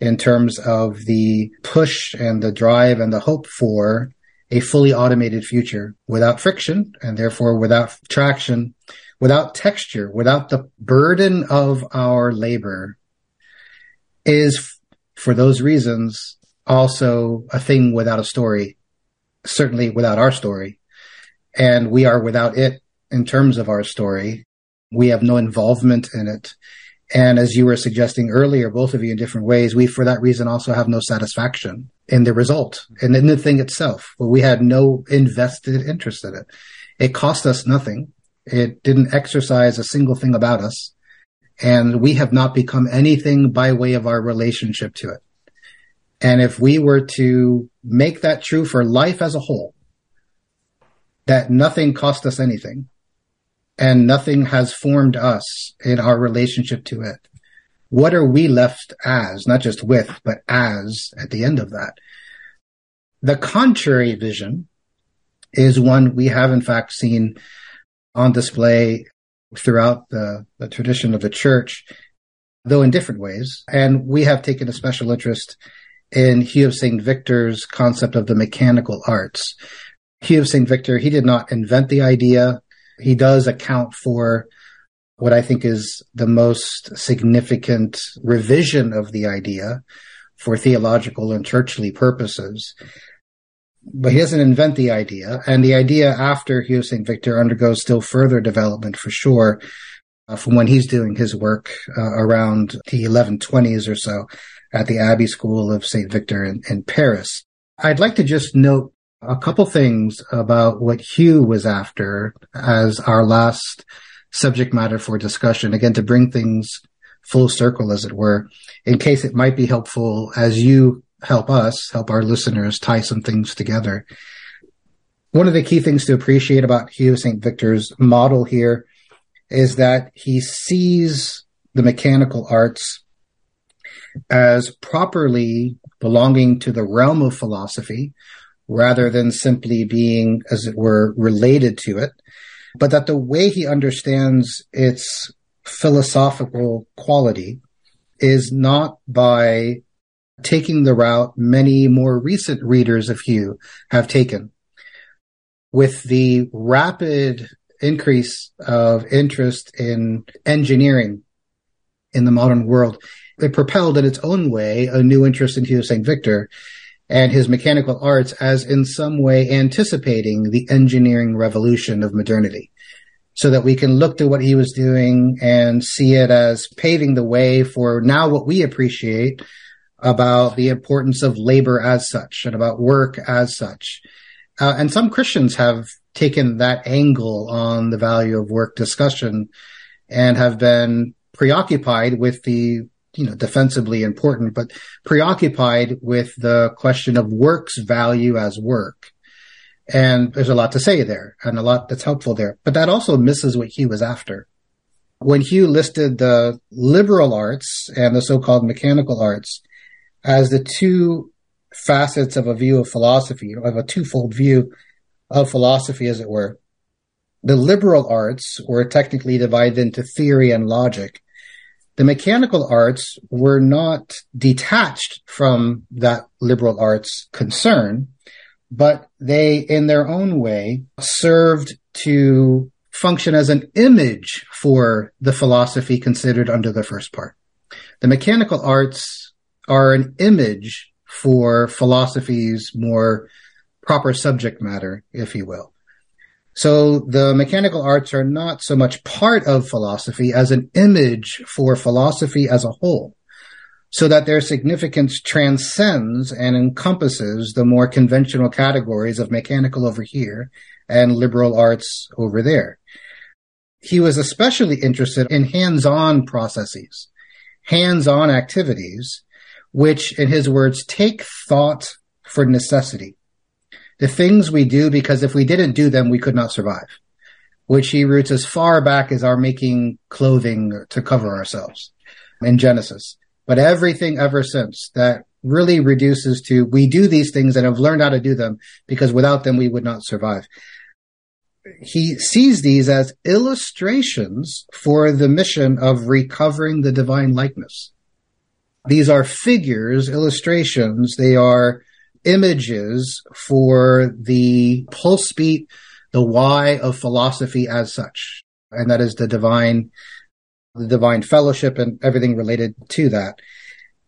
in terms of the push and the drive and the hope for a fully automated future without friction and therefore without traction, without texture, without the burden of our labor is for those reasons also a thing without a story, certainly without our story. And we are without it in terms of our story. We have no involvement in it. And as you were suggesting earlier, both of you in different ways, we for that reason also have no satisfaction in the result and in the thing itself. Well, we had no invested interest in it. It cost us nothing. It didn't exercise a single thing about us and we have not become anything by way of our relationship to it. And if we were to make that true for life as a whole, that nothing cost us anything and nothing has formed us in our relationship to it, what are we left as, not just with, but as at the end of that? The contrary vision is one we have in fact seen on display throughout the, the tradition of the church, though in different ways. And we have taken a special interest in Hugh of St. Victor's concept of the mechanical arts. Hugh of St. Victor, he did not invent the idea. He does account for what I think is the most significant revision of the idea for theological and churchly purposes but he doesn't invent the idea. And the idea after Hugh of St. Victor undergoes still further development for sure uh, from when he's doing his work uh, around the 1120s or so at the Abbey School of St. Victor in, in Paris. I'd like to just note a couple things about what Hugh was after as our last subject matter for discussion. Again, to bring things full circle, as it were, in case it might be helpful as you help us, help our listeners tie some things together. One of the key things to appreciate about Hugh St. Victor's model here is that he sees the mechanical arts as properly belonging to the realm of philosophy rather than simply being, as it were, related to it, but that the way he understands its philosophical quality is not by taking the route many more recent readers of Hugh have taken. With the rapid increase of interest in engineering in the modern world, it propelled in its own way a new interest in Hugh St. Victor and his mechanical arts as in some way anticipating the engineering revolution of modernity. So that we can look to what he was doing and see it as paving the way for now what we appreciate about the importance of labor as such and about work as such. Uh, and some Christians have taken that angle on the value of work discussion and have been preoccupied with the you know defensively important but preoccupied with the question of work's value as work and there's a lot to say there and a lot that's helpful there but that also misses what Hugh was after when Hugh listed the liberal arts and the so-called mechanical arts as the two facets of a view of philosophy, of a twofold view of philosophy, as it were. The liberal arts were technically divided into theory and logic. The mechanical arts were not detached from that liberal arts concern, but they, in their own way, served to function as an image for the philosophy considered under the first part. The mechanical arts are an image for philosophy's more proper subject matter, if you will. So the mechanical arts are not so much part of philosophy as an image for philosophy as a whole, so that their significance transcends and encompasses the more conventional categories of mechanical over here and liberal arts over there. He was especially interested in hands-on processes, hands-on activities which, in his words, take thought for necessity. The things we do because if we didn't do them, we could not survive, which he roots as far back as our making clothing to cover ourselves in Genesis. But everything ever since that really reduces to we do these things and have learned how to do them because without them we would not survive. He sees these as illustrations for the mission of recovering the divine likeness. These are figures, illustrations. They are images for the pulse beat, the why of philosophy as such. And that is the divine, the divine fellowship and everything related to that.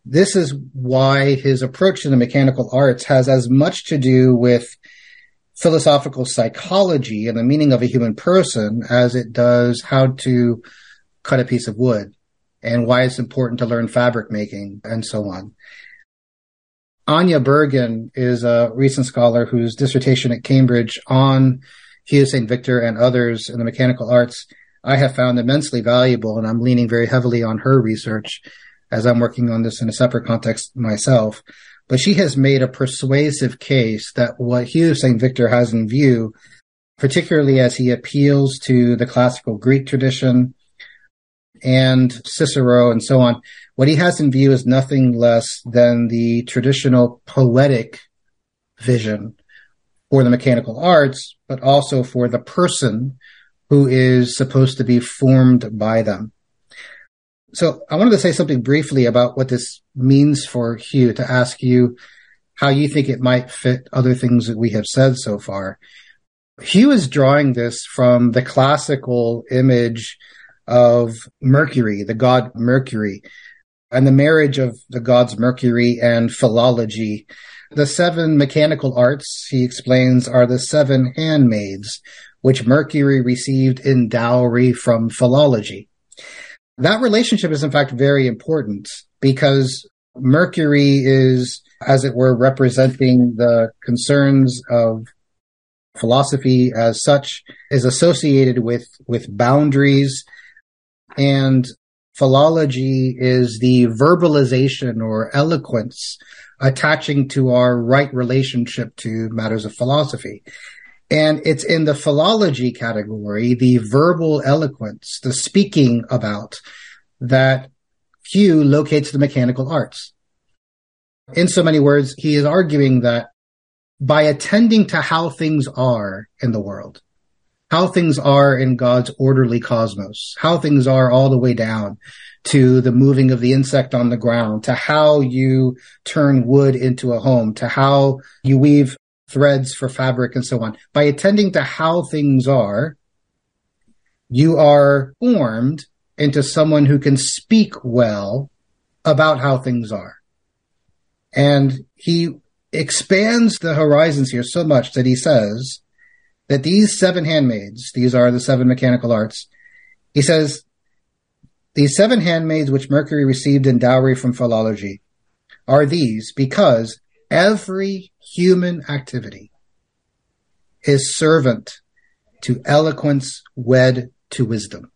This is why his approach to the mechanical arts has as much to do with philosophical psychology and the meaning of a human person as it does how to cut a piece of wood and why it's important to learn fabric making and so on. Anya Bergen is a recent scholar whose dissertation at Cambridge on Hugh St. Victor and others in the mechanical arts I have found immensely valuable, and I'm leaning very heavily on her research as I'm working on this in a separate context myself. But she has made a persuasive case that what Hugh St. Victor has in view, particularly as he appeals to the classical Greek tradition, and Cicero and so on, what he has in view is nothing less than the traditional poetic vision for the mechanical arts, but also for the person who is supposed to be formed by them. So I wanted to say something briefly about what this means for Hugh to ask you how you think it might fit other things that we have said so far. Hugh is drawing this from the classical image of Mercury, the god Mercury, and the marriage of the gods Mercury and philology. The seven mechanical arts, he explains, are the seven handmaids, which Mercury received in dowry from philology. That relationship is in fact very important because Mercury is, as it were, representing the concerns of philosophy as such is associated with, with boundaries and philology is the verbalization or eloquence attaching to our right relationship to matters of philosophy. And it's in the philology category, the verbal eloquence, the speaking about that Hugh locates the mechanical arts. In so many words, he is arguing that by attending to how things are in the world, how things are in God's orderly cosmos, how things are all the way down to the moving of the insect on the ground, to how you turn wood into a home, to how you weave threads for fabric and so on. By attending to how things are, you are formed into someone who can speak well about how things are. And he expands the horizons here so much that he says that these seven handmaids, these are the seven mechanical arts, he says, these seven handmaids which Mercury received in dowry from philology are these because every human activity is servant to eloquence wed to wisdom.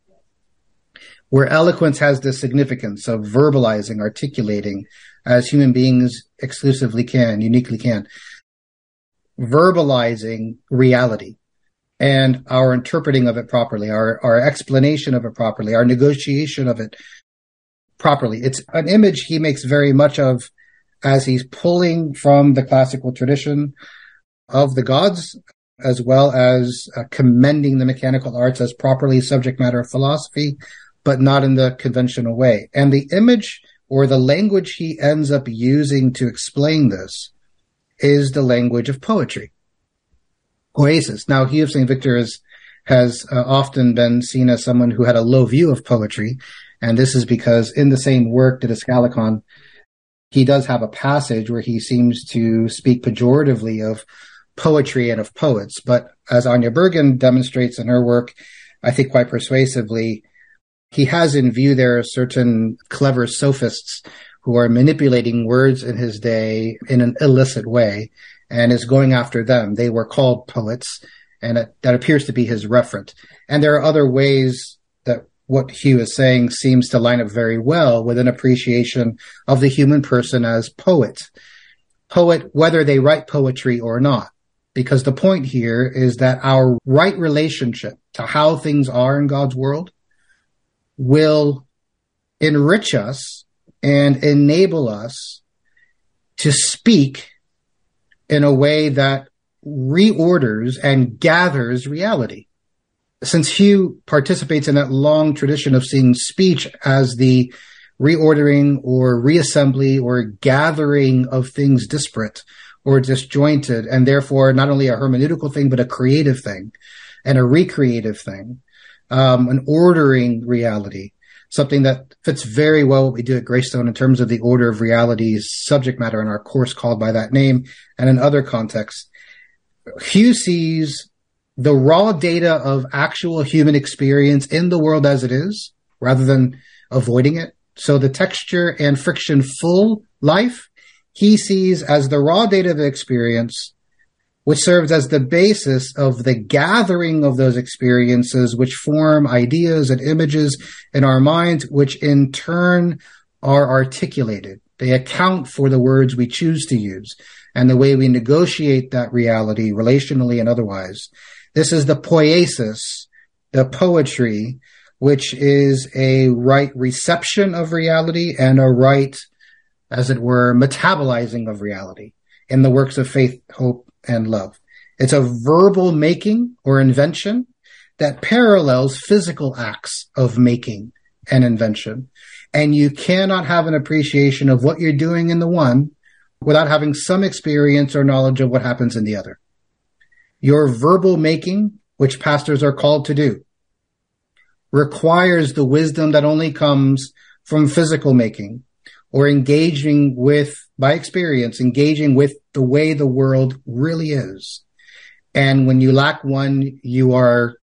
Where eloquence has the significance of verbalizing, articulating, as human beings exclusively can, uniquely can, verbalizing reality and our interpreting of it properly, our, our explanation of it properly, our negotiation of it properly. It's an image he makes very much of as he's pulling from the classical tradition of the gods, as well as uh, commending the mechanical arts as properly subject matter of philosophy, but not in the conventional way. And the image or the language he ends up using to explain this is the language of poetry. Poiesis. Now, Hugh of St. Victor is, has uh, often been seen as someone who had a low view of poetry. And this is because in the same work, Didascalicon, he does have a passage where he seems to speak pejoratively of poetry and of poets. But as Anya Bergen demonstrates in her work, I think quite persuasively, he has in view there certain clever sophists who are manipulating words in his day in an illicit way and is going after them. They were called poets and it, that appears to be his referent. And there are other ways that what Hugh is saying seems to line up very well with an appreciation of the human person as poet. Poet, whether they write poetry or not. Because the point here is that our right relationship to how things are in God's world will enrich us and enable us to speak in a way that reorders and gathers reality. Since Hugh participates in that long tradition of seeing speech as the reordering or reassembly or gathering of things disparate or disjointed, and therefore not only a hermeneutical thing, but a creative thing and a recreative thing, um, an ordering reality, something that fits very well what we do at Greystone in terms of the order of realities subject matter in our course called by that name and in other contexts. Hugh sees the raw data of actual human experience in the world as it is rather than avoiding it. So the texture and friction full life he sees as the raw data of experience, which serves as the basis of the gathering of those experiences, which form ideas and images in our minds, which in turn are articulated. They account for the words we choose to use and the way we negotiate that reality relationally and otherwise. This is the poiesis, the poetry, which is a right reception of reality and a right, as it were, metabolizing of reality in the works of faith, hope, and love. It's a verbal making or invention that parallels physical acts of making and invention. And you cannot have an appreciation of what you're doing in the one without having some experience or knowledge of what happens in the other your verbal making, which pastors are called to do, requires the wisdom that only comes from physical making or engaging with, by experience, engaging with the way the world really is. And when you lack one, you are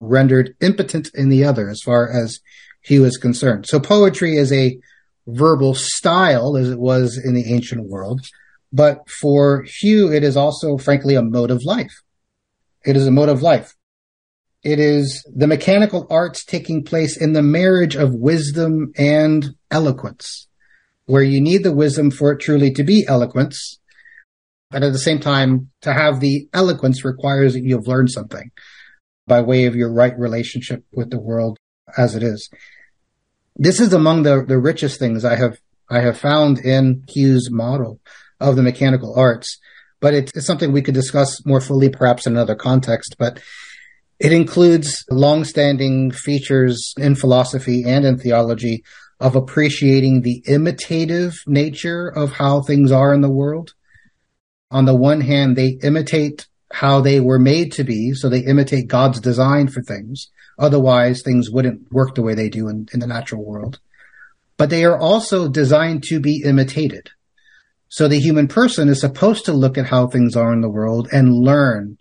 rendered impotent in the other as far as Hugh is concerned. So poetry is a verbal style as it was in the ancient world. But for Hugh, it is also, frankly, a mode of life. It is a mode of life. It is the mechanical arts taking place in the marriage of wisdom and eloquence, where you need the wisdom for it truly to be eloquence. But at the same time, to have the eloquence requires that you've learned something by way of your right relationship with the world as it is. This is among the, the richest things I have, I have found in Hugh's model of the mechanical arts, but it's, it's something we could discuss more fully perhaps in another context. But it includes long-standing features in philosophy and in theology of appreciating the imitative nature of how things are in the world. On the one hand, they imitate how they were made to be, so they imitate God's design for things. Otherwise, things wouldn't work the way they do in, in the natural world. But they are also designed to be imitated. So the human person is supposed to look at how things are in the world and learn,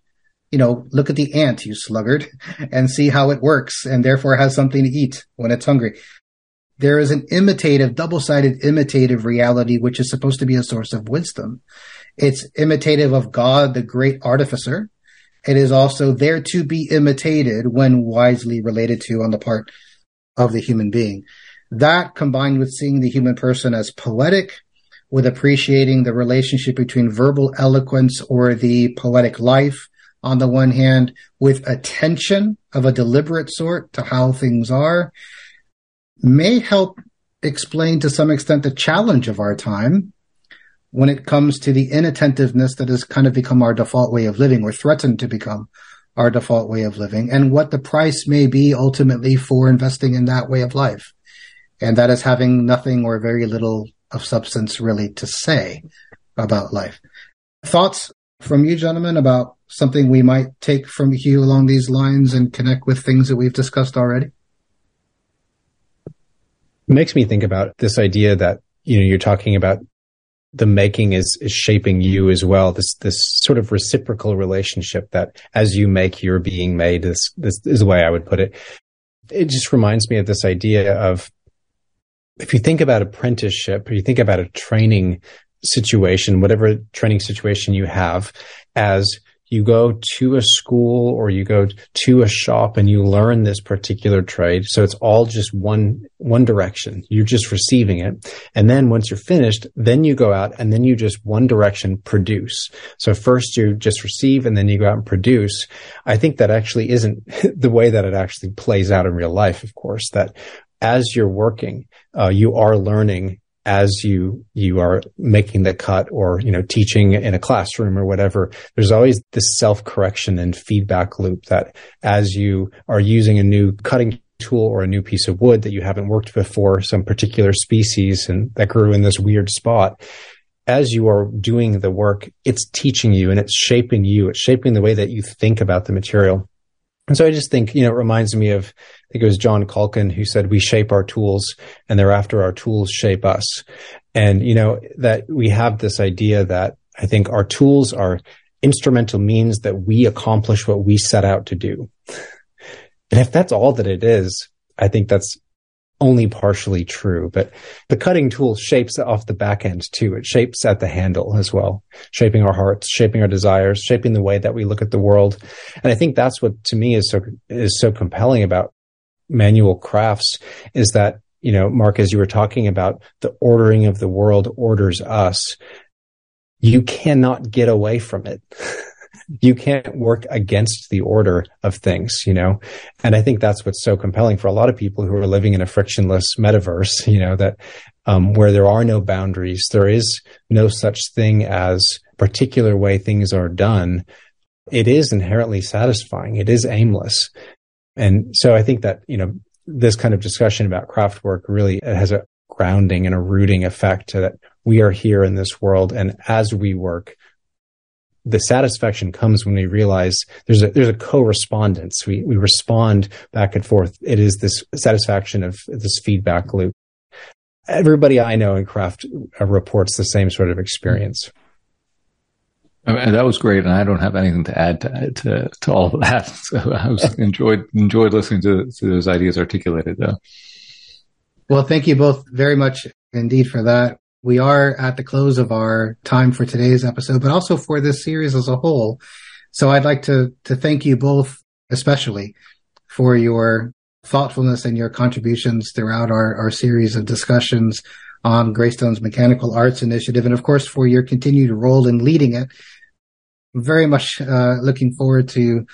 you know, look at the ant, you sluggard, and see how it works and therefore has something to eat when it's hungry. There is an imitative, double-sided imitative reality, which is supposed to be a source of wisdom. It's imitative of God, the great artificer. It is also there to be imitated when wisely related to on the part of the human being. That combined with seeing the human person as poetic, with appreciating the relationship between verbal eloquence or the poetic life on the one hand, with attention of a deliberate sort to how things are, may help explain to some extent the challenge of our time when it comes to the inattentiveness that has kind of become our default way of living or threatened to become our default way of living and what the price may be ultimately for investing in that way of life. And that is having nothing or very little of substance really to say about life. Thoughts from you, gentlemen, about something we might take from Hugh along these lines and connect with things that we've discussed already? It makes me think about this idea that, you know, you're talking about the making is, is shaping you as well. This, this sort of reciprocal relationship that as you make, you're being made. This, this is the way I would put it. It just reminds me of this idea of if you think about apprenticeship or you think about a training situation, whatever training situation you have, as you go to a school or you go to a shop and you learn this particular trade. So it's all just one, one direction. You're just receiving it. And then once you're finished, then you go out and then you just one direction produce. So first you just receive and then you go out and produce. I think that actually isn't the way that it actually plays out in real life, of course, that as you're working, uh, you are learning as you you are making the cut or you know teaching in a classroom or whatever there's always this self correction and feedback loop that as you are using a new cutting tool or a new piece of wood that you haven't worked before some particular species and that grew in this weird spot as you are doing the work it's teaching you and it's shaping you. It's shaping the way that you think about the material and so I just think, you know, it reminds me of, I think it was John Culkin who said, we shape our tools and thereafter our tools shape us. And, you know, that we have this idea that I think our tools are instrumental means that we accomplish what we set out to do. And if that's all that it is, I think that's only partially true, but the cutting tool shapes off the back end too. It shapes at the handle as well, shaping our hearts, shaping our desires, shaping the way that we look at the world. And I think that's what to me is so, is so compelling about manual crafts is that, you know, Mark, as you were talking about the ordering of the world orders us, you cannot get away from it. you can't work against the order of things, you know? And I think that's what's so compelling for a lot of people who are living in a frictionless metaverse, you know, that, um, where there are no boundaries, there is no such thing as particular way things are done. It is inherently satisfying. It is aimless. And so I think that, you know, this kind of discussion about craft work really has a grounding and a rooting effect to that we are here in this world. And as we work, the satisfaction comes when we realize there's a there's a correspondence. We we respond back and forth. It is this satisfaction of this feedback loop. Everybody I know in craft uh, reports the same sort of experience. And that was great, and I don't have anything to add to to, to all of that. So I was enjoyed enjoyed listening to, to those ideas articulated, though. Well, thank you both very much indeed for that. We are at the close of our time for today's episode, but also for this series as a whole. So I'd like to, to thank you both, especially for your thoughtfulness and your contributions throughout our, our series of discussions on Greystone's Mechanical Arts Initiative, and of course for your continued role in leading it. I'm very much uh, looking forward to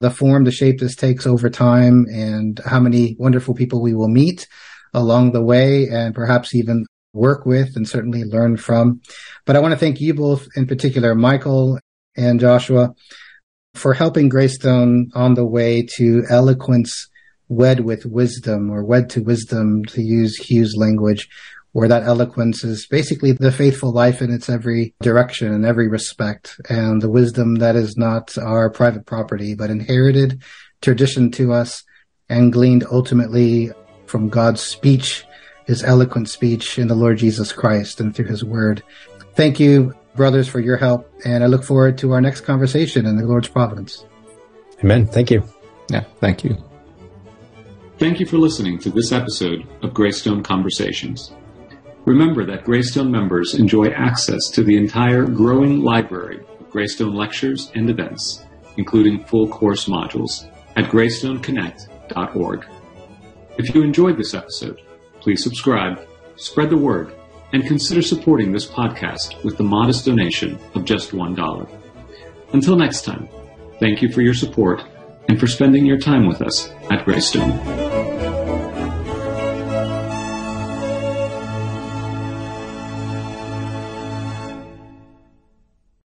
the form, the shape this takes over time, and how many wonderful people we will meet along the way, and perhaps even work with and certainly learn from. But I want to thank you both in particular, Michael and Joshua, for helping Greystone on the way to eloquence wed with wisdom or wed to wisdom to use Hugh's language where that eloquence is basically the faithful life in its every direction and every respect and the wisdom that is not our private property but inherited tradition to us and gleaned ultimately from God's speech his eloquent speech in the Lord Jesus Christ and through his word. Thank you, brothers, for your help. And I look forward to our next conversation in the Lord's providence. Amen. Thank you. Yeah, thank you. Thank you for listening to this episode of Greystone Conversations. Remember that Greystone members enjoy access to the entire growing library of Greystone lectures and events, including full course modules, at greystoneconnect.org. If you enjoyed this episode, please subscribe, spread the word, and consider supporting this podcast with the modest donation of just $1. Until next time, thank you for your support and for spending your time with us at Greystone.